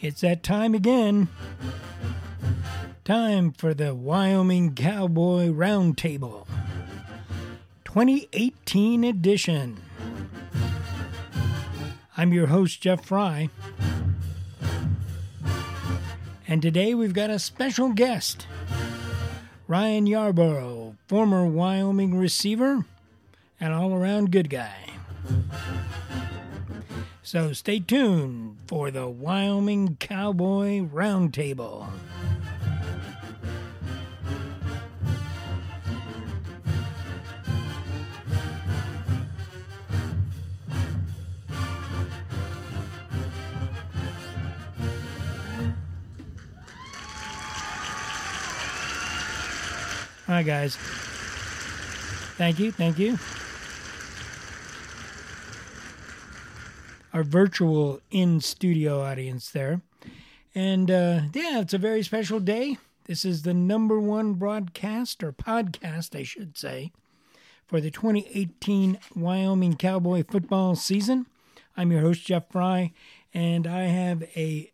It's that time again. Time for the Wyoming Cowboy Roundtable 2018 edition. I'm your host, Jeff Fry. And today we've got a special guest Ryan Yarborough, former Wyoming receiver and all around good guy. So stay tuned for the Wyoming Cowboy Roundtable. All right, guys. Thank you. Thank you. Our virtual in studio audience there. And uh, yeah, it's a very special day. This is the number one broadcast or podcast, I should say, for the 2018 Wyoming Cowboy football season. I'm your host, Jeff Fry, and I have a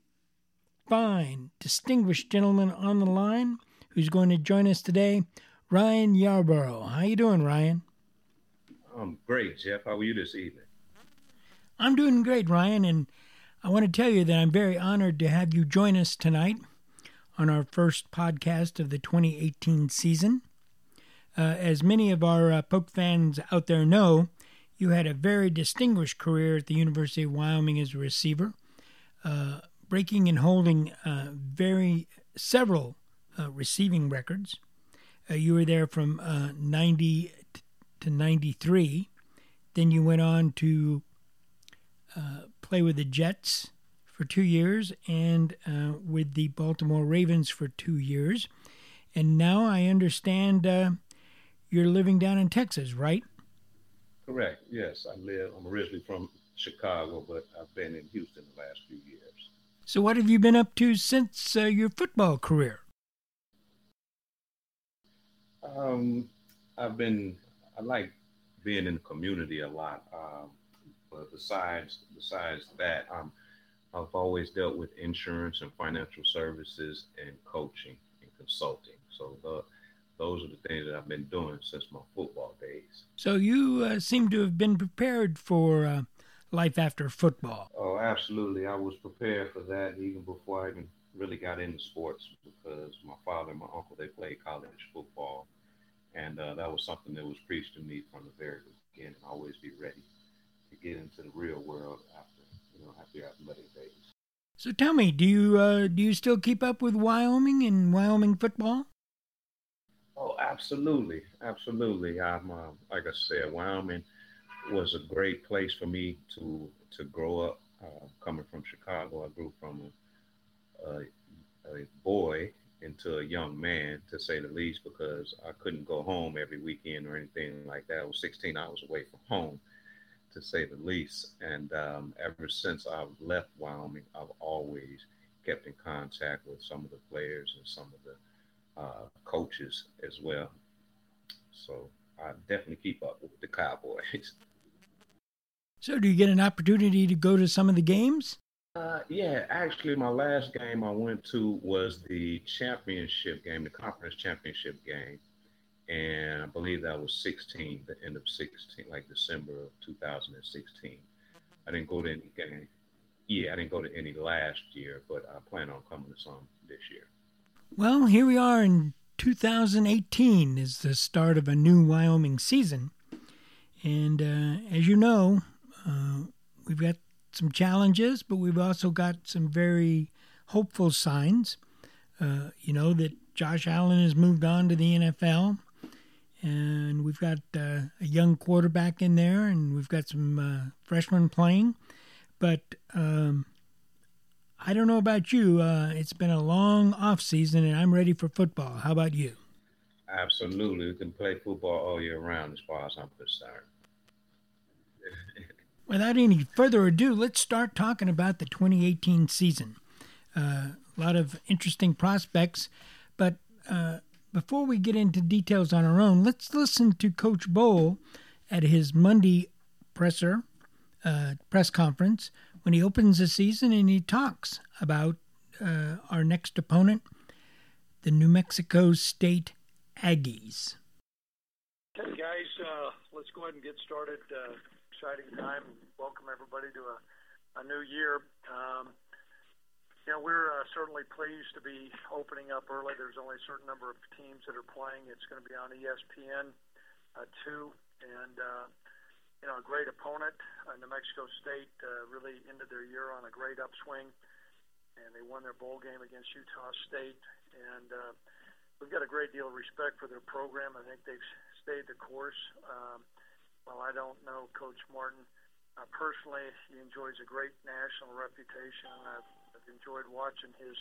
fine, distinguished gentleman on the line who's going to join us today, Ryan Yarborough. How you doing, Ryan? I'm great, Jeff. How are you this evening? I'm doing great, Ryan, and I want to tell you that I'm very honored to have you join us tonight on our first podcast of the 2018 season. Uh, as many of our uh, Poke fans out there know, you had a very distinguished career at the University of Wyoming as a receiver, uh, breaking and holding uh, very several uh, receiving records. Uh, you were there from 90 to 93. Then you went on to play with the Jets for two years and uh, with the Baltimore Ravens for two years. And now I understand uh, you're living down in Texas, right? Correct. Yes, I live. I'm originally from Chicago, but I've been in Houston the last few years. So, what have you been up to since uh, your football career? Um, I've been. I like being in the community a lot. Um, but besides besides that, um, I've always dealt with insurance and financial services and coaching and consulting. So the, those are the things that I've been doing since my football days. So you uh, seem to have been prepared for uh, life after football. Oh, absolutely. I was prepared for that even before I even really got into sports because my father and my uncle they played college football, and uh, that was something that was preached to me from the very beginning. Always be ready to get into the real world after you know after your athletic days. So tell me, do you uh, do you still keep up with Wyoming and Wyoming football? Oh, absolutely, absolutely. I'm uh, like I said, Wyoming was a great place for me to to grow up. Uh, coming from Chicago, I grew from a, a, a boy into a young man, to say the least, because I couldn't go home every weekend or anything like that. I was 16 hours away from home to say the least. And um, ever since I've left Wyoming, I've always kept in contact with some of the players and some of the uh, coaches as well. So I definitely keep up with the Cowboys. So, do you get an opportunity to go to some of the games? Uh, yeah, actually, my last game I went to was the championship game, the conference championship game and I believe that was 16, the end of 16, like December of 2016. I didn't go to any game. Yeah, I didn't go to any last year, but I plan on coming to some this year. Well, here we are in 2018 is the start of a new Wyoming season. And uh, as you know, uh, we've got some challenges, but we've also got some very hopeful signs. Uh, you know, that Josh Allen has moved on to the NFL and we've got uh, a young quarterback in there, and we've got some uh, freshmen playing. But um, I don't know about you. Uh, it's been a long off season, and I'm ready for football. How about you? Absolutely, we can play football all year round, as far as I'm concerned. Without any further ado, let's start talking about the 2018 season. Uh, a lot of interesting prospects, but uh, before we get into details on our own, let's listen to Coach Bohl at his Monday presser uh, press conference when he opens the season and he talks about uh, our next opponent, the New Mexico State Aggies. Hey guys, uh, let's go ahead and get started. Uh, exciting time. Welcome everybody to a, a new year. Um, know, we're uh, certainly pleased to be opening up early. There's only a certain number of teams that are playing. It's going to be on ESPN uh, two, and uh, you know, a great opponent. Uh, New Mexico State uh, really ended their year on a great upswing, and they won their bowl game against Utah State. And uh, we've got a great deal of respect for their program. I think they've stayed the course. Um, while I don't know Coach Martin uh, personally, he enjoys a great national reputation. I've enjoyed watching his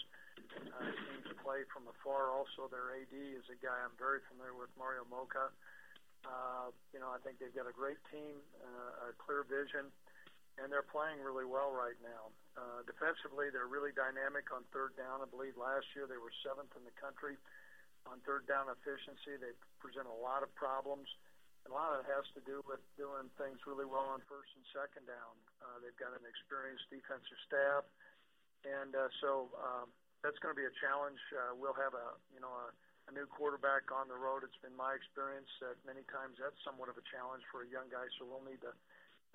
uh, teams play from afar. Also, their AD is a guy I'm very familiar with, Mario Moccia. Uh, you know, I think they've got a great team, uh, a clear vision, and they're playing really well right now. Uh, defensively, they're really dynamic on third down. I believe last year they were seventh in the country on third down efficiency. They present a lot of problems. A lot of it has to do with doing things really well on first and second down. Uh, they've got an experienced defensive staff, and uh, so um, that's going to be a challenge. Uh, we'll have a you know a, a new quarterback on the road. It's been my experience that many times that's somewhat of a challenge for a young guy. So we'll need to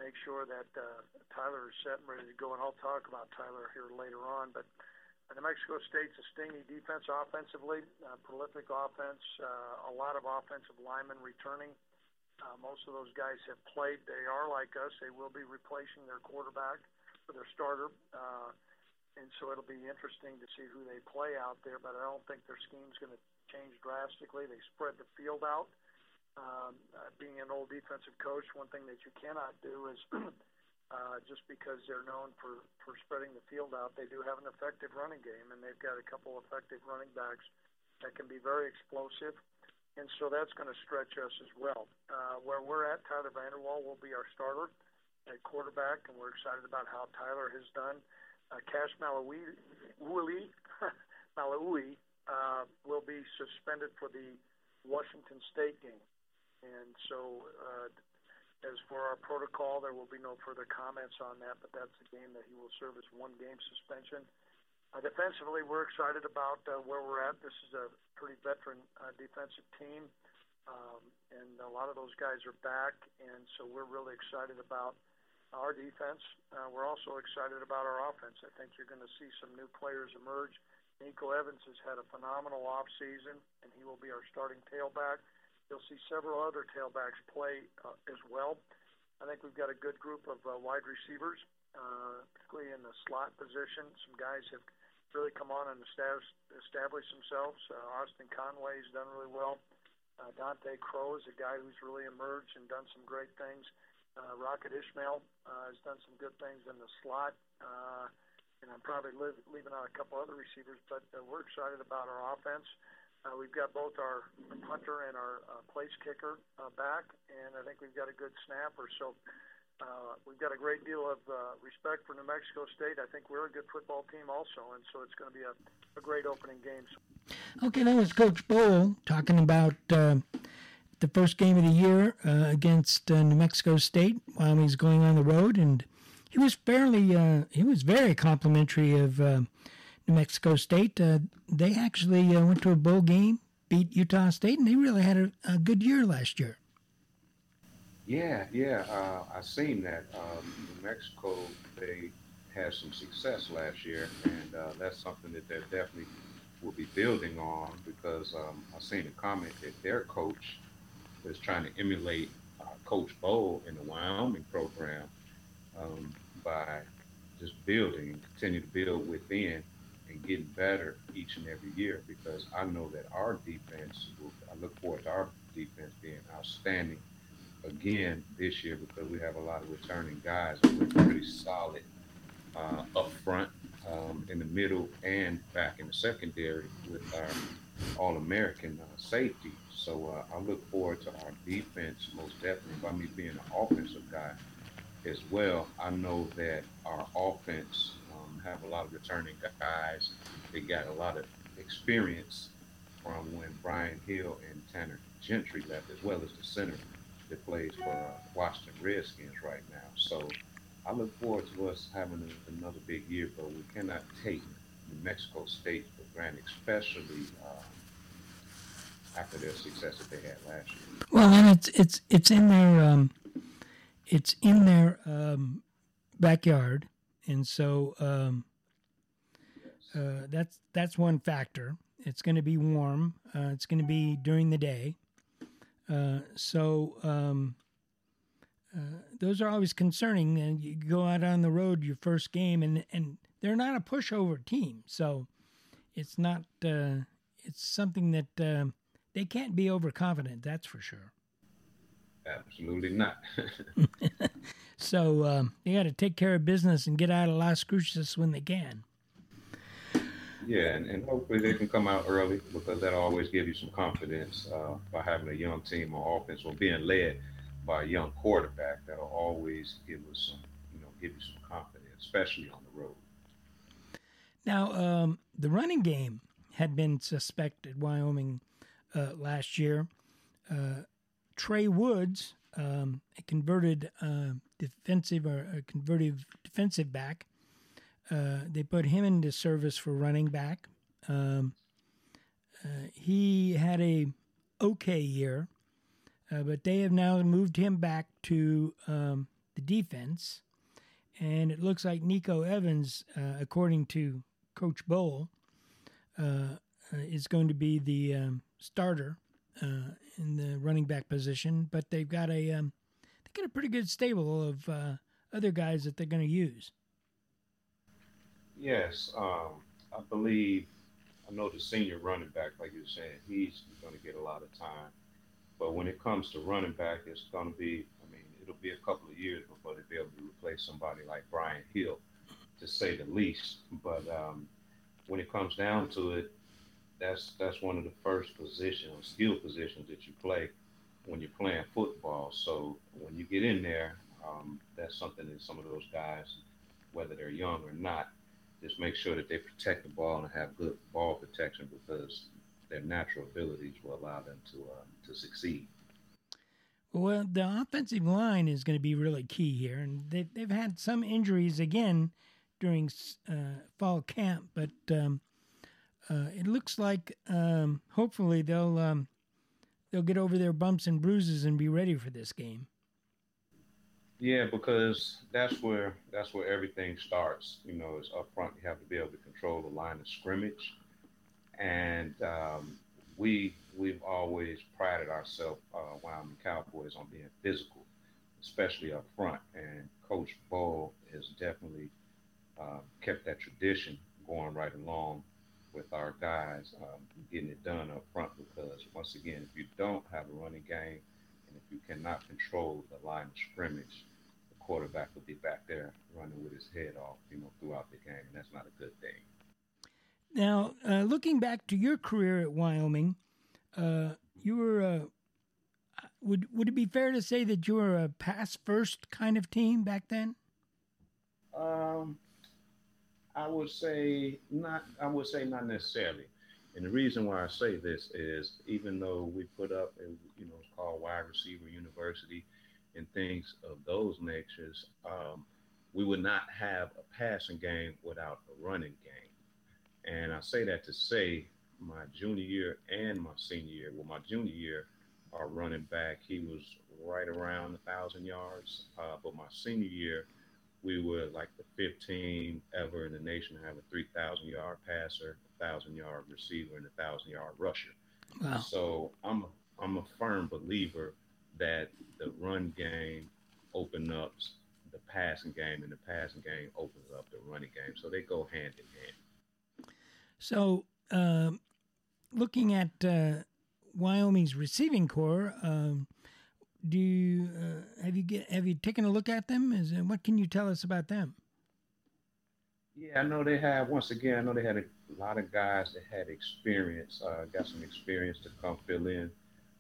make sure that uh, Tyler is set and ready to go. And I'll talk about Tyler here later on, but. New Mexico State's a stingy defense offensively, uh, prolific offense, uh, a lot of offensive linemen returning. Uh, most of those guys have played. They are like us. They will be replacing their quarterback for their starter. Uh, and so it'll be interesting to see who they play out there, but I don't think their scheme's going to change drastically. They spread the field out. Um, uh, being an old defensive coach, one thing that you cannot do is uh, just because they're known for, for spreading the field out, they do have an effective running game, and they've got a couple effective running backs that can be very explosive. And so that's going to stretch us as well. Uh, where we're at, Tyler Vander Waal will be our starter at quarterback, and we're excited about how Tyler has done. Cassh Maluia, Maluia uh, will be suspended for the Washington State game. And so uh, as for our protocol, there will be no further comments on that, but that's a game that he will serve as one game suspension. Uh, defensively, we're excited about uh, where we're at. This is a pretty veteran uh, defensive team, um, and a lot of those guys are back, and so we're really excited about our defense. Uh, we're also excited about our offense. I think you're going to see some new players emerge. Nico Evans has had a phenomenal offseason, and he will be our starting tailback. You'll see several other tailbacks play uh, as well. I think we've got a good group of uh, wide receivers, uh, particularly in the slot position. Some guys have really come on and established themselves. Uh, Austin has done really well. Uh, Dontae Crow is a guy who's really emerged and done some great things. Rocket Ismail uh, has done some good things in the slot. Uh, and I'm probably li- leaving out a couple other receivers, but uh, we're excited about our offense. Uh, we've got both our punter and our uh, place kicker uh, back, and I think we've got a good snapper. So uh, we've got a great deal of uh, respect for New Mexico State. I think we're a good football team also, and so it's going to be a, a great opening game. Okay, that was Coach Bohl talking about uh, the first game of the year uh, against uh, New Mexico State while he's going on the road, and he was fairly, uh, he was very complimentary of uh, New Mexico State. Uh, they actually uh, went to a bowl game, beat Utah State, and they really had a, a good year last year. Yeah, yeah, uh, I seen that. Um, New Mexico, they had some success last year, and that's something that they definitely will be building on because um, I seen a comment that their coach is trying to emulate uh, Coach Bohl in the Wyoming program um, by just building and continue to build within and getting better each and every year. Because I know that our defense, will, I look forward to our defense being outstanding again this year because we have a lot of returning guys we're pretty solid uh, up front, um, in the middle, and back in the secondary with our All American uh, safety. So uh, I look forward to our defense most definitely by me being an offensive guy as well. I know that our offense have a lot of returning guys. They got a lot of experience from when Brian Hill and Tanner Gentry left, as well as the center that plays for uh, Washington Redskins right now. So I look forward to us having a, another big year, but we cannot take New Mexico State for granted, especially um, after their success that they had last year. Well, and it's it's it's in their um, it's in their um, backyard, and so um, uh, that's that's one factor. It's going to be warm. Uh, it's going to be during the day. Uh, so um, uh, those are always concerning. And you go out on the road your first game, and and they're not a pushover team, so it's not. Uh, it's something that uh, they can't be overconfident. That's for sure. Absolutely not. so um, they got to take care of business and get out of Las Cruces when they can. Yeah, and, and hopefully they can come out early because that'll always give you some confidence uh, by having a young team on offense or being led by a young quarterback. That'll always give us some, you know, give you some confidence, especially on the road. Now, um, the running game had been suspect at Wyoming uh, last year. Uh, Trey Woods, um, a converted uh, defensive or a converted defensive back, uh, they put him into service for running back. Um, uh, he had a okay year, uh, but they have now moved him back to um, the defense, and it looks like Nico Evans, uh, according to Coach Bohl, uh, is going to be the um, starter in the running back position. But they've got a um, they got a pretty good stable of other guys that they're going to use. Yes, um, I believe. I know the senior running back, like you're saying, he's going to get a lot of time. But when it comes to running back, it's going to be. I mean, it'll be a couple of years before they be able to replace somebody like Brian Hill, to say the least. But um, when it comes down to it, that's that's one of the first positions, skill positions that you play when you're playing football. So when you get in there, um, that's something that some of those guys, whether they're young or not, just make sure that they protect the ball and have good ball protection because their natural abilities will allow them to uh, to succeed. Well, the offensive line is going to be really key here, and they've they've had some injuries again during uh, fall camp, but um, uh, it looks like um, hopefully they'll um, they'll get over their bumps and bruises and be ready for this game. Yeah, because that's where that's where everything starts. You know, is up front. You have to be able to control the line of scrimmage, and um, we we've always prided ourselves, uh, Wyoming Cowboys, on being physical, especially up front. And Coach Bohl has definitely uh, kept that tradition going right along with our guys um, getting it done up front. Because once again, if you don't have a running game and if you cannot control the line of scrimmage, the quarterback will be back there running with his head off, you know, throughout the game, and that's not a good thing. Now, uh, looking back to your career at Wyoming, uh, you were a would would it be fair to say that you were a pass first kind of team back then? Um, I would say not. I would say not necessarily. And the reason why I say this is, even though we put up, a, you know, it's called Wide Receiver University, and things of those natures, um, we would not have a passing game without a running game. And I say that to say my junior year and my senior year. Well, my junior year, our running back, he was right around a thousand yards. Uh, but my senior year, we were like the 15 ever in the nation to have a 3,000 yard passer, a thousand yard receiver, and a thousand yard rusher. Wow. So I'm a, I'm a firm believer that the run game opens up the passing game, and the passing game opens up the running game. So they go hand in hand. So, uh, looking at uh, Wyoming's receiving corps, um, do you uh, have you get have you taken a look at them? Is what can you tell us about them? Yeah, I know they have. Once again, I know they had a lot of guys that had experience, uh, got some experience to come fill in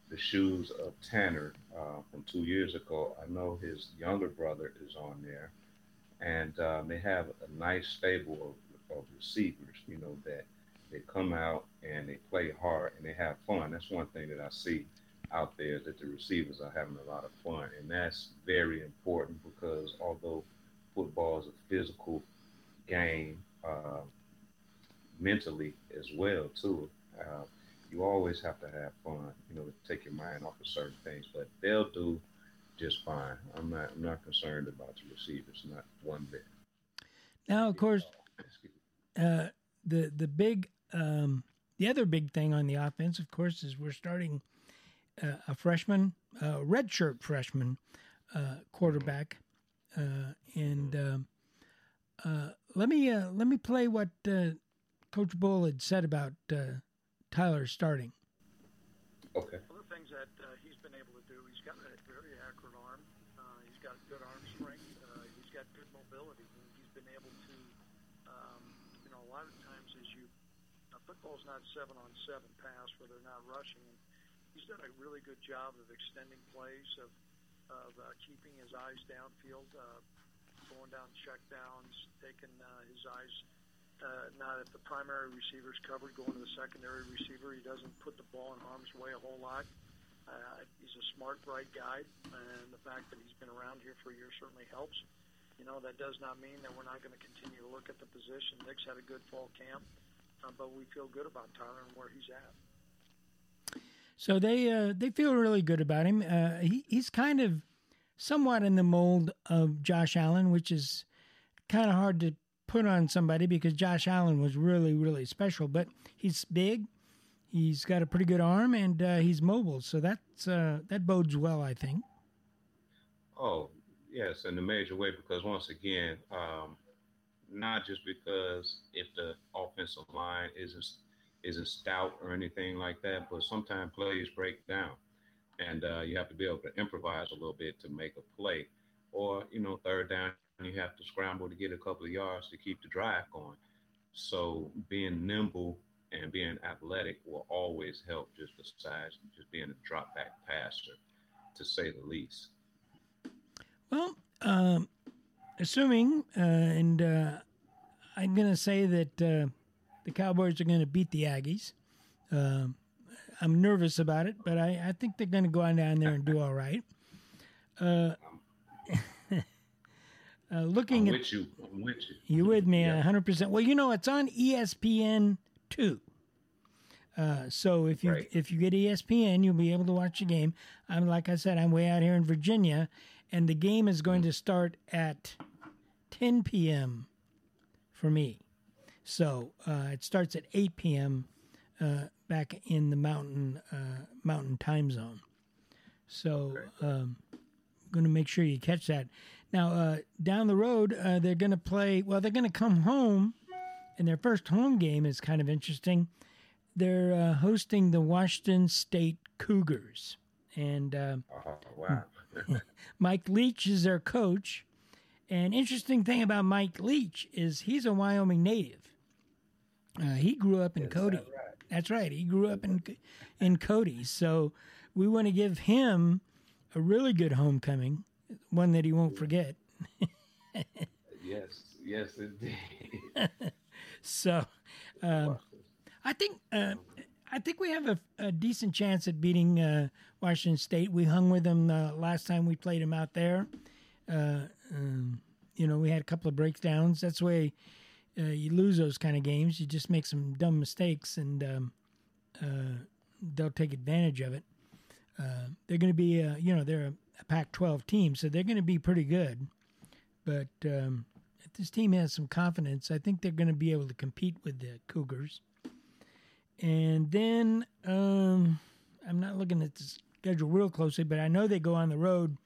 the shoes of Tanner uh, from two years ago. I know his younger brother is on there, and um, they have a nice stable of, of, receivers. You know that they come out and they play hard and they have fun. That's one thing that I see out there is that the receivers are having a lot of fun, and that's very important because although football is a physical game, uh, mentally as well too. Uh, you always have to have fun, you know, to take your mind off of certain things. But they'll do just fine. I'm not I'm not concerned about the receivers, not one bit. Now, of course, uh, the the big um, the other big thing on the offense, of course, is we're starting uh, a freshman, uh, redshirt freshman uh, quarterback, uh, and um, uh, let me uh, let me play what Coach Bohl had said about Tyler starting. Okay. One of the things that he's been able to do, he's got a very accurate arm. he's got good arm strength. he's got good mobility. He's been able to, um, you know, a lot of times as you, uh, football's not seven on seven pass where they're not rushing. And he's done a really good job of extending plays, of of uh, keeping his eyes downfield, uh, going down check downs, taking uh, his eyes uh, not if the primary receiver's covered, going to the secondary receiver. He doesn't put the ball in harm's way a whole lot. Uh, he's a smart, bright guy, and the fact that he's been around here for a year certainly helps. You know, that does not mean that we're not going to continue to look at the position. Nick's had a good fall camp, uh, but we feel good about Tyler and where he's at. So they uh, they feel really good about him. Uh, he, he's kind of somewhat in the mold of Josh Allen, which is kind of hard to put on somebody because Josh Allen was really really special. But he's big, he's got a pretty good arm, and uh, he's mobile. So that's uh, that bodes well, I think. Oh yes, in a major way because once again, um, not just because if the offensive line isn't isn't stout or anything like that, but sometimes plays break down, and uh, you have to be able to improvise a little bit to make a play, or you know third down you have to scramble to get a couple of yards to keep the drive going. So being nimble and being athletic will always help. Just besides just being a drop back passer, to say the least. Well, um, assuming, uh, and uh, I'm going to say that uh, the Cowboys are going to beat the Aggies. Um, I'm nervous about it, but I, I think they're going to go on down there and do all right. Uh, uh, looking I'm at with you, I'm with you. You with me? Yeah. hundred percent. Well, you know it's on ESPN two. Uh, so if you Right. if you get ESPN, you'll be able to watch the game. I'm like I said, I'm way out here in Virginia, and the game is going to start at 10 p.m. for me. So uh, it starts at 8 p.m. Uh, back in the mountain uh, mountain time zone. So um, going to make sure you catch that. Now uh, down the road, uh, they're going to play. Well, they're going to come home, and their first home game is kind of interesting. They're uh, hosting the Washington State Cougars, and uh, Oh, wow. Mike Leach is their coach. And interesting thing about Mike Leach is he's a Wyoming native. Uh, he grew up in Cody. That's right. He grew up in in Cody. So we want to give him a really good homecoming, one that he won't forget. yes, yes, indeed. So um, I think uh, I think we have a, a decent chance at beating uh, Washington State. We hung with them uh, last time we played them out there. Uh, um, you know, we had a couple of breakdowns. That's the way uh, you lose those kind of games. You just make some dumb mistakes, and um, uh, they'll take advantage of it. They're going to be, you know, they're a, a Pac-12 team, so they're going to be pretty good. But um, if this team has some confidence, I think they're going to be able to compete with the Cougars. And then um, I'm not looking at the schedule real closely, but I know they go on the road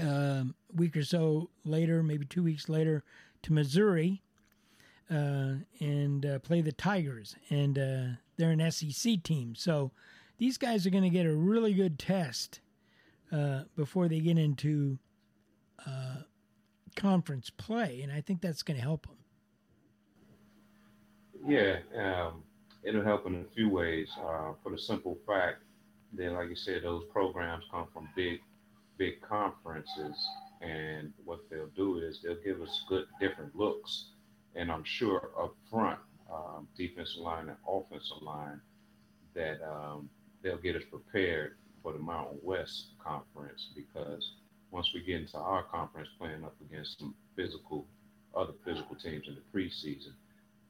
um, a week or so later, maybe two weeks later, to Missouri uh, and uh, play the Tigers. And uh, they're an SEC team. So these guys are going to get a really good test uh, before they get into uh, conference play. And I think that's going to help them. Yeah, um, it'll help in a few ways. Uh, for the simple fact that, like you said, those programs come from big, big conferences, and what they'll do is they'll give us good, different looks. And I'm sure up front, um, defensive line and offensive line, that um, they'll get us prepared for the Mountain West Conference because once we get into our conference playing up against some physical, other physical teams in the preseason,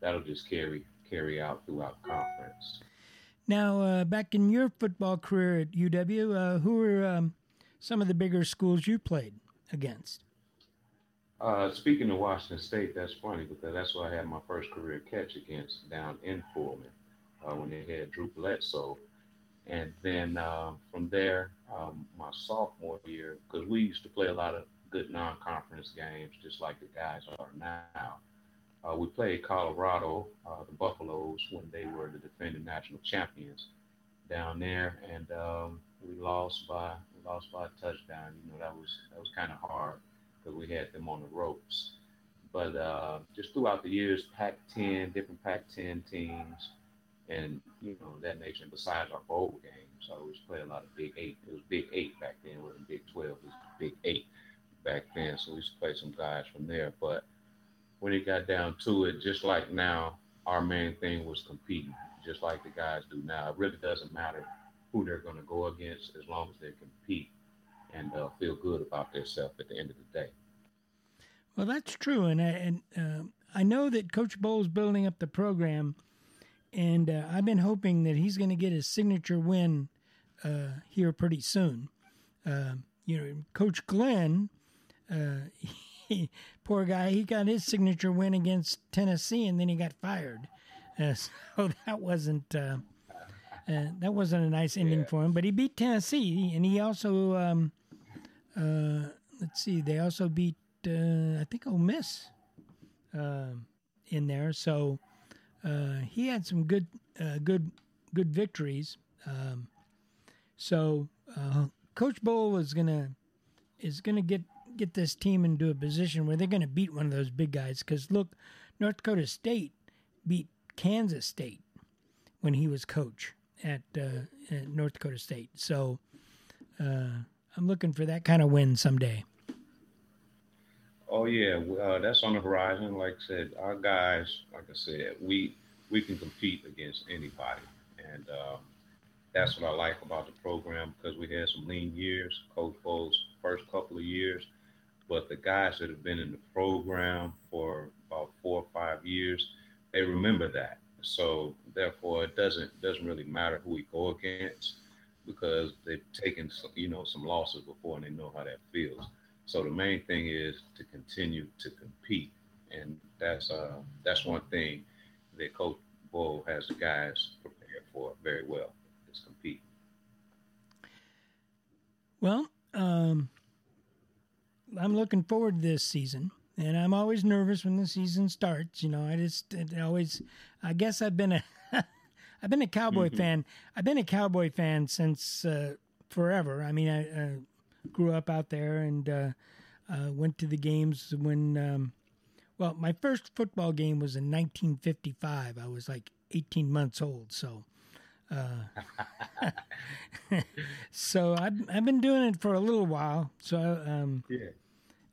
that'll just carry carry out throughout conference. Now, uh, back in your football career at UW, uh, who were um, some of the bigger schools you played against? Uh, speaking of Washington State, that's funny because that's where I had my first career catch against down in Pullman uh, when they had Drew Bledsoe. And then uh, from there, um, my sophomore year, because we used to play a lot of good non conference games, just like the guys are now. Uh, we played Colorado, uh, the Buffaloes, when they were the defending national champions down there, and um, we lost by we lost by a touchdown. You know that was that was kind of hard because we had them on the ropes. But uh, just throughout the years, Pac-10, different Pac-10 teams, and you know that nature. Besides our bowl games, I always play a lot of Big Eight. It was Big Eight back then, it wasn't Big Twelve. It was Big Eight back then. So we used to play some guys from there, but when it got down to it, just like now, our main thing was competing, just like the guys do now. It really doesn't matter who they're going to go against as long as they compete and uh, feel good about themselves at the end of the day. Well, that's true, and I, and uh, I know that Coach Bohl's building up the program, and uh, I've been hoping that he's going to get his signature win uh, here pretty soon. Uh, you know, Coach Glenn. Poor guy, he got his signature win against Tennessee, and then he got fired. Uh, so that wasn't uh, uh, that wasn't a nice ending yeah. for him. But he beat Tennessee, and he also um, uh, let's see, they also beat uh, I think Ole Miss um, in there. So uh, he had some good good good victories. Um, so Coach Bohl is gonna is gonna get get this team into a position where they're going to beat one of those big guys. Because look, North Dakota State beat Kansas State when he was coach at, uh, at North Dakota State. So uh, I'm looking for that kind of win someday. Oh yeah, uh, that's on the horizon. Like I said, our guys, like I said, we we can compete against anybody, and uh, that's what I like about the program because we had some lean years. Coach Bohl's first couple of years, but the guys that have been in the program for about four or five years, they remember that. So therefore, it doesn't doesn't really matter who we go against because they've taken some, you know some losses before and they know how that feels. So the main thing is to continue to compete, and that's uh that's one thing that Coach Bohl has the guys prepared for very well is compete. Well, um, I'm looking forward to this season, and I'm always nervous when the season starts. You know, I just it always. I guess I've been a I've been a cowboy mm-hmm. fan. I've been a cowboy fan since uh, forever. I mean, I uh, grew up out there and uh, uh went to the games when. Um, well, my first football game was in 1955. I was like 18 months old, so. Uh, so I've I've been doing it for a little while. So um, yeah.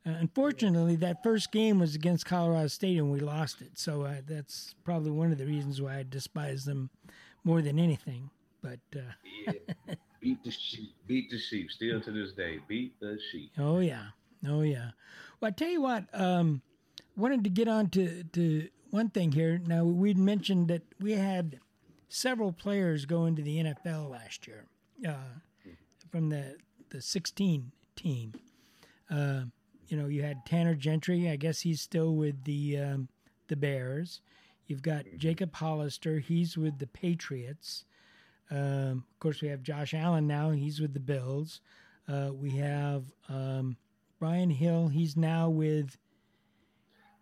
Uh, unfortunately, that first game was against Colorado State and we lost it. So uh, that's probably one of the reasons why I despise them more than anything. But uh, yeah. beat the sheep, beat the sheep. Still to this day, beat the sheep. Oh yeah, oh yeah. Well, I tell you what. Um, wanted to get on to, to one thing here. Now we'd mentioned that we had several players go into the NFL last year uh, from the the 16 team. Uh, you know, you had Tanner Gentry. I guess he's still with the um, the Bears. You've got mm-hmm. Jacob Hollister. He's with the Patriots. Um, of course, we have Josh Allen now. He's with the Bills. Uh, we have um, Brian Hill. He's now with.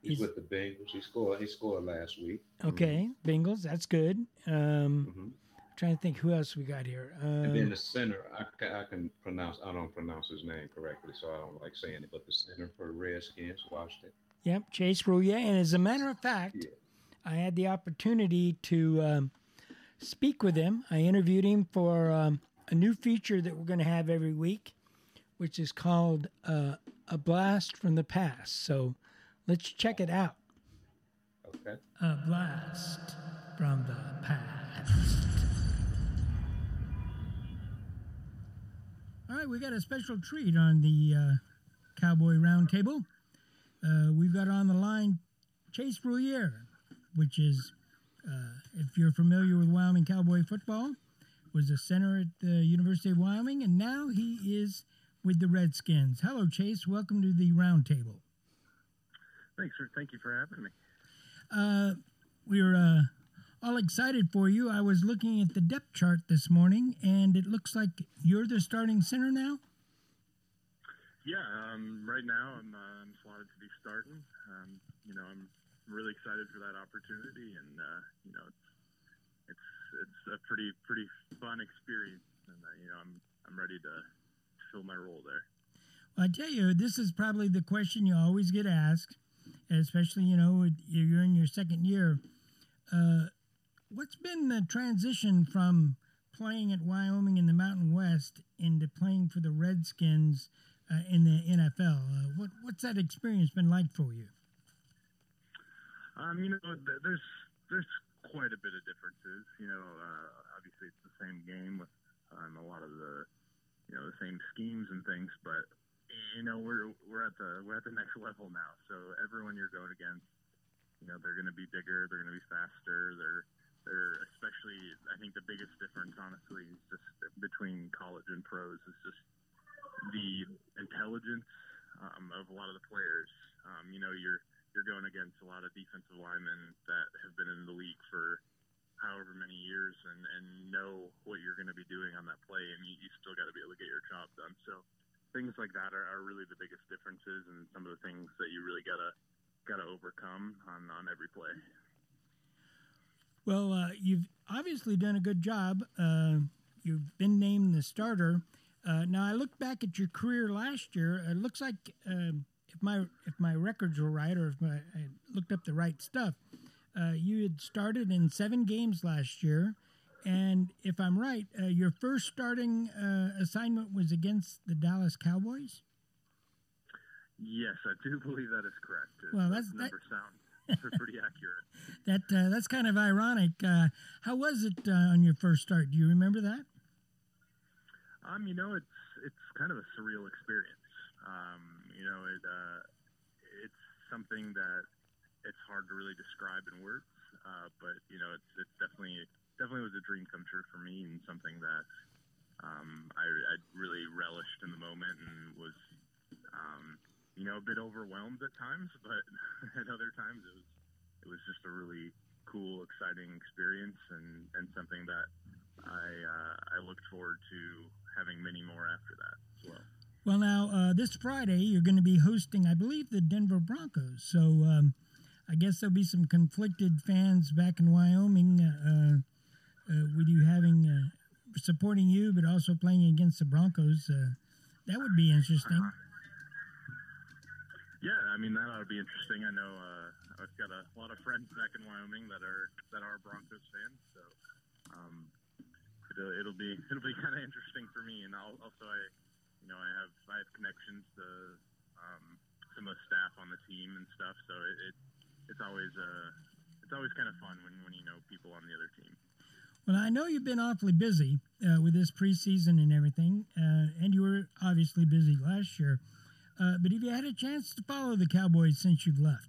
He's, he's, with the Bengals. He scored. He scored last week. Okay, mm-hmm. Bengals. That's good. Um, mm-hmm trying to think who else we got here. Um, and then um, the center, I, I, can pronounce. I don't pronounce his name correctly, so I don't like saying it. But the center for Redskins, Washington. Yep, Chase Roullier. And as a matter of fact, yeah. I had the opportunity to um, speak with him. I interviewed him for um, a new feature that we're going to have every week, which is called uh, "A Blast from the Past." So let's check it out. Okay. A blast from the past. All right, we got a special treat on the uh, Cowboy Roundtable. Uh, we've got on the line Chase Roullier, which is, uh, if you're familiar with Wyoming Cowboy football, was a center at the University of Wyoming, and now he is with the Redskins. Hello, Chase. Welcome to the Roundtable. Thanks for thank you for having me. Uh, we're uh, all excited for you. I was looking at the depth chart this morning, and it looks like you're the starting center now. Yeah, um, right now I'm, uh, I'm slotted to be starting. Um, you know, I'm really excited for that opportunity, and uh, you know, it's it's it's a pretty pretty fun experience, and uh, you know, I'm I'm ready to fill my role there. Well, I tell you, this is probably the question you always get asked, especially you know you're in your second year. Uh, what's been the transition from playing at Wyoming in the Mountain West into playing for the Redskins uh, in the NFL? Uh, what what's that experience been like for you? Um, you know, there's there's quite a bit of differences. You know, uh, obviously it's the same game with um, a lot of the you know the same schemes and things, but you know we're we're at the we're at the next level now. So everyone you're going against, you know, they're going to be bigger, they're going to be faster, they're they're especially I think the biggest difference honestly is just between college and pros is just the intelligence um, of a lot of the players. Um, you know, you're you're going against a lot of defensive linemen that have been in the league for however many years and, and know what you're going to be doing on that play, and you, you still got to be able to get your job done. So things like that are, are really the biggest differences, and some of the things that you really gotta gotta overcome on on every play. Well, uh, you've obviously done a good job. Uh, you've been named the starter. Uh, now, I look back at your career last year. It looks like um, if my if my records were right, or if my, I looked up the right stuff, uh, you had started in seven games last year. And if I'm right, uh, your first starting uh, assignment was against the Dallas Cowboys. Yes, I do believe that is correct. Well, that's that, sound pretty accurate. That uh, that's kind of ironic. Uh, how was it uh, on your first start? Do you remember that? Um, you know, it's it's kind of a surreal experience. Um, you know, it uh, it's something that it's hard to really describe in words. Uh, but you know, it's it's definitely it definitely was a dream come true for me and something that um, I, I really relished in the moment and was um, you know, a bit overwhelmed at times, but at other times it was it was just a really cool, exciting experience and, and something that I uh, I looked forward to having many more after that as well. Well, now uh, this Friday you're going to be hosting, I believe, the Denver Broncos. So um, I guess there'll be some conflicted fans back in Wyoming uh, uh with you having uh, supporting you, but also playing against the Broncos. Uh, that would be interesting. Yeah, I mean that ought to be interesting. I know uh, I've got a lot of friends back in Wyoming that are that are Broncos fans, so um, it'll, it'll be it'll be kind of interesting for me. And I'll, also, I you know I have I have connections to um, some of the staff on the team and stuff, so it, it it's always uh, it's always kind of fun when when you know people on the other team. Well, I know you've been awfully busy uh, with this preseason and everything, uh, and you were obviously busy last year. Uh, but have you had a chance to follow the Cowboys since you've left?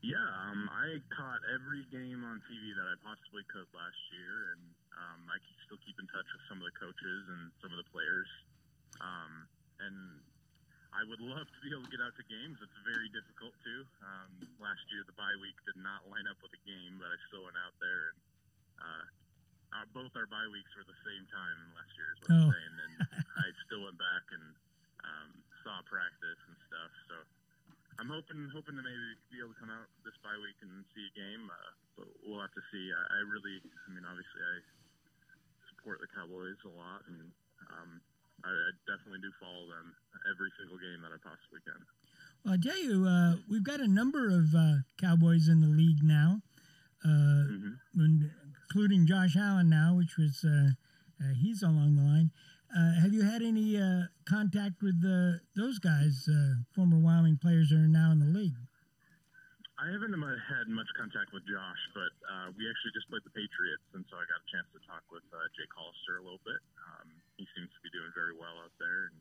Yeah, um, I caught every game on TV that I possibly could last year, and um, I still keep in touch with some of the coaches and some of the players. Um, and I would love to be able to get out to games. It's very difficult to. Um, last year, the bye week did not line up with a game, but I still went out there, and uh, our, both our bye weeks were the same time last year. Is what oh. I'm saying, and I still went back and um, saw practice and stuff. So I'm hoping hoping to maybe be able to come out this bye week and see a game, uh, but we'll have to see. I, I really, I mean, obviously, I support the Cowboys a lot, and um, I, I definitely do follow them every single game that I possibly can. Well, I tell you, uh, we've got a number of uh, Cowboys in the league now, uh, mm-hmm. including Josh Allen now, which was uh, uh, he's along the line. Uh, have you had any uh, contact with those guys, uh, former Wyoming players that are now in the league? I haven't had much contact with Josh, but uh, we actually just played the Patriots, and so I got a chance to talk with uh, Jake Hollister a little bit. Um, he seems to be doing very well out there, and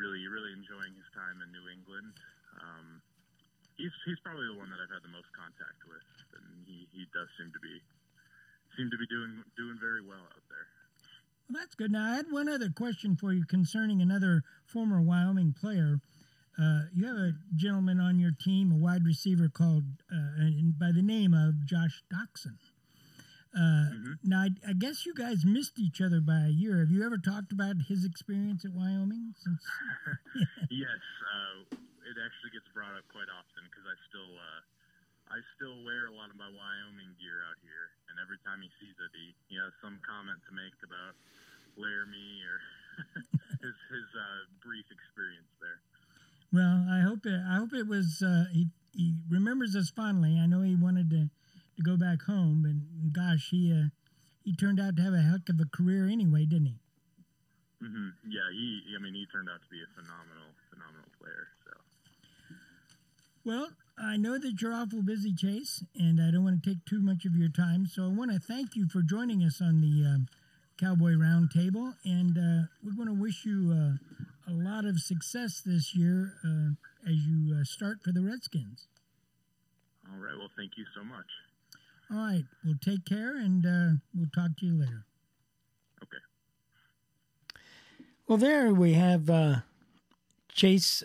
really really enjoying his time in New England. Um, he's he's probably the one that I've had the most contact with, and he, he does seem to be seem to be doing doing very well out there. Well, that's good. Now, I had one other question for you concerning another former Wyoming player. Uh, you have a gentleman on your team, a wide receiver called uh, by the name of Josh Doctson. Uh, mm-hmm. Now, I, I, guess you guys missed each other by a year. Have you ever talked about his experience at Wyoming? Since yes, uh, it actually gets brought up quite often because I still uh, I still wear a lot of my Wyoming gear out here, and every time he sees it, he, he has some comment to make about Laramie or his his uh, brief experience there. Well, I hope it, I hope it was uh, he he remembers us fondly. I know he wanted to, to go back home, and gosh, he uh, he turned out to have a heck of a career anyway, didn't he? Mm-hmm. Yeah, he. I mean, he turned out to be a phenomenal, phenomenal player. So. Well, I know that you're awful busy, Chase, and I don't want to take too much of your time. So I want to thank you for joining us on the um, Cowboy Roundtable, and uh, we want to wish you uh, a lot of success this year uh, as you uh, start for the Redskins. All right. Well, thank you so much. All right. Well, take care, and uh, we'll talk to you later. Okay. Well, there we have uh, Chase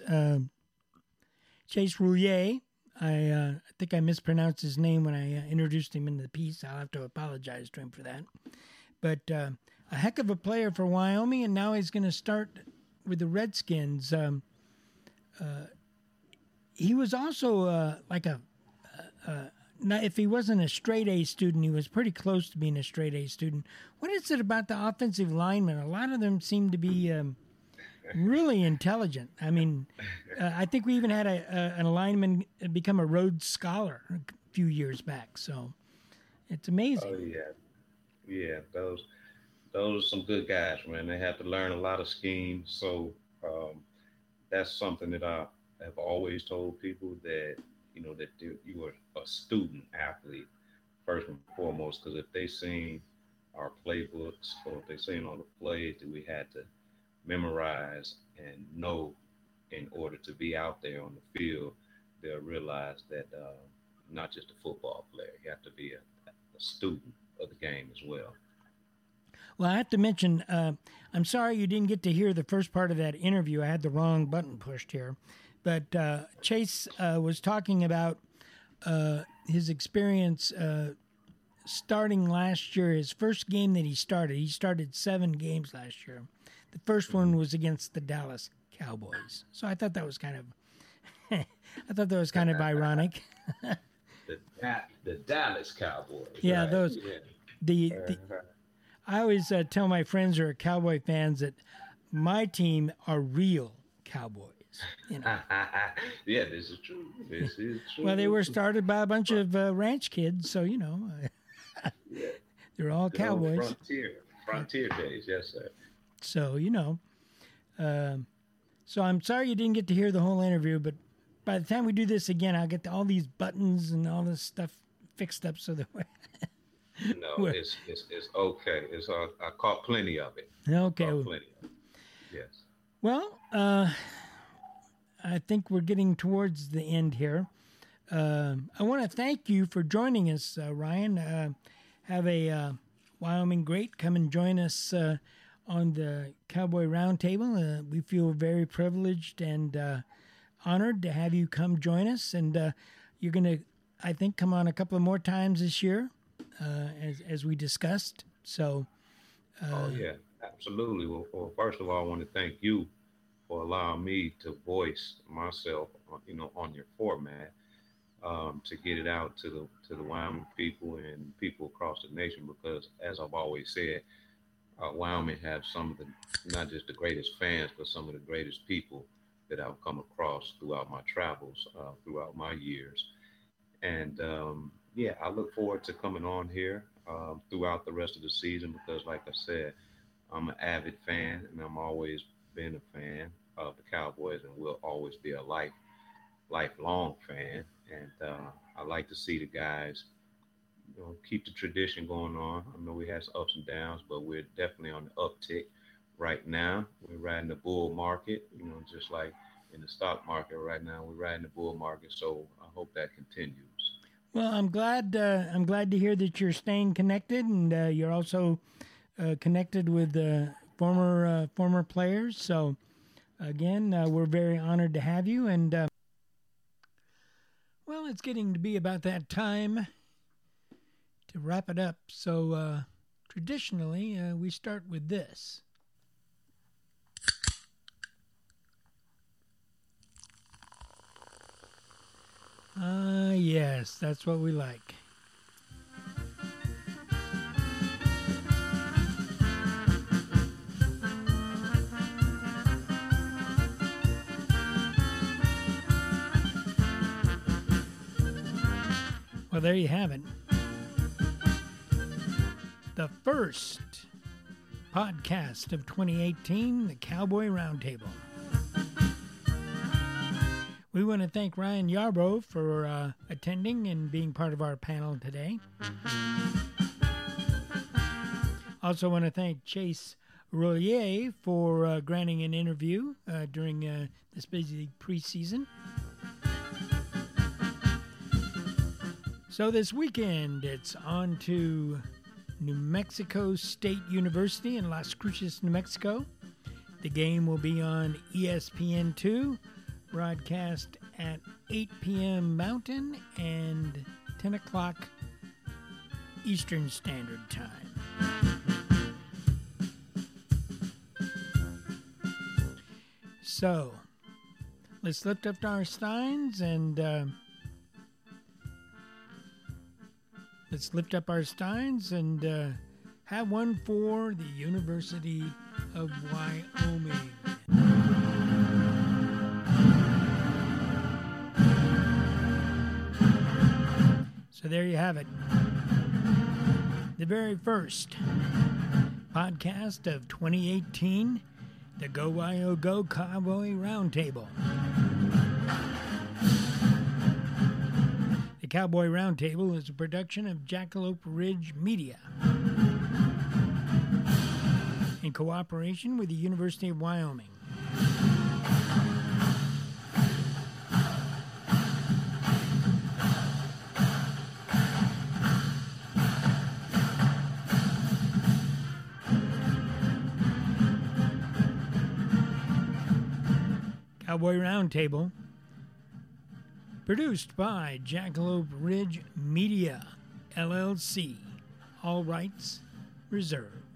Chase Roullier. I, uh, I think I mispronounced his name when I uh, introduced him in the piece. I'll have to apologize to him for that. But uh, a heck of a player for Wyoming, and now he's going to start with the Redskins. Um, uh, he was also uh, like a, if he wasn't a straight A student, he was pretty close to being a straight A student. What is it about the offensive linemen? A lot of them seem to be. Um, really intelligent. I mean, uh, I think we even had a, a, an lineman become a Rhodes Scholar a few years back. So it's amazing. Oh yeah, yeah. Those those are some good guys, man. They have to learn a lot of schemes. So um, that's something that I have always told people that you know that you are a student athlete first and foremost. Because if they seen our playbooks or if they seen all the plays that we had to memorize and know in order to be out there on the field, they'll realize that uh, not just a football player, you have to be a, a, student of the game as well. Well, I have to mention, uh, I'm sorry you didn't get to hear the first part of that interview. I had the wrong button pushed here. But uh, Chase uh, was talking about uh, his experience uh, starting last year, his first game that he started. He started seven games last year. The first one was against the Dallas Cowboys. So I thought that was kind of, I thought that was kind of ironic. the, the Dallas Cowboys. Yeah, right? those. Yeah. The, the uh-huh. I always uh, tell my friends who are Cowboy fans that my team are real Cowboys. You know. yeah, this is true. This is true. well, they were started by a bunch of uh, ranch kids, so you know, yeah. they're all the Cowboys. Frontier, frontier days, yes, sir. So, you know. Um, so I'm sorry you didn't get to hear the whole interview, but by the time we do this again, I'll get all these buttons and all this stuff fixed up so that no, it's, it's, it's okay. It's uh, I caught plenty of it. Okay. Plenty of it. Yes. Well, uh, I think we're getting towards the end here. Uh, I want to thank you for joining us, uh, Ryan. Uh, have a uh, Wyoming great. Come and join us uh, on the Cowboy Roundtable. Uh, we feel very privileged and uh, honored to have you come join us. And uh, you're going to, I think, come on a couple of more times this year, uh, as, as we discussed. So, uh, oh, yeah, absolutely. Well, well, first of all, I want to thank you for allowing me to voice myself, you know, on your format. Um, to get it out to the to the Wyoming people and people across the nation, because as I've always said, uh, Wyoming have some of the not just the greatest fans, but some of the greatest people that I've come across throughout my travels, uh, throughout my years. And um, yeah, I look forward to coming on here um, throughout the rest of the season because, like I said, I'm an avid fan and I'm always been a fan of the Cowboys and will always be a life lifelong fan. And uh, I like to see the guys you know, keep the tradition going on. I know we had some ups and downs, but we're definitely on the uptick right now. We're riding the bull market, you know, just like in the stock market right now. We're riding the bull market, so I hope that continues. Well, I'm glad. Uh, I'm glad to hear that you're staying connected, and uh, you're also uh, connected with uh, former uh, former players. So, again, uh, we're very honored to have you. And well, it's getting to be about that time to wrap it up. So, traditionally, we start with this. Ah, uh, yes, that's what we like. Well, there you have it. The first podcast of 2018, the Cowboy Roundtable. We want to thank Ryan Yarbrough for uh, attending and being part of our panel today. Also, want to thank Chase Roullier for uh, granting an interview uh, during uh, this busy preseason. So, this weekend, it's on to New Mexico State University in Las Cruces, New Mexico. The game will be on ESPN2 broadcast at 8 p.m. Mountain and 10 o'clock Eastern Standard Time. So, let's lift up our steins and uh, let's lift up our steins and uh, have one for the University of Wyoming. So there you have it. The very first podcast of 2018, the Go Wyo Go Cowboy Roundtable. The Cowboy Roundtable is a production of Jackalope Ridge Media in cooperation with the University of Wyoming. Cowboy Roundtable, produced by Jackalope Ridge Media, LLC. All rights reserved.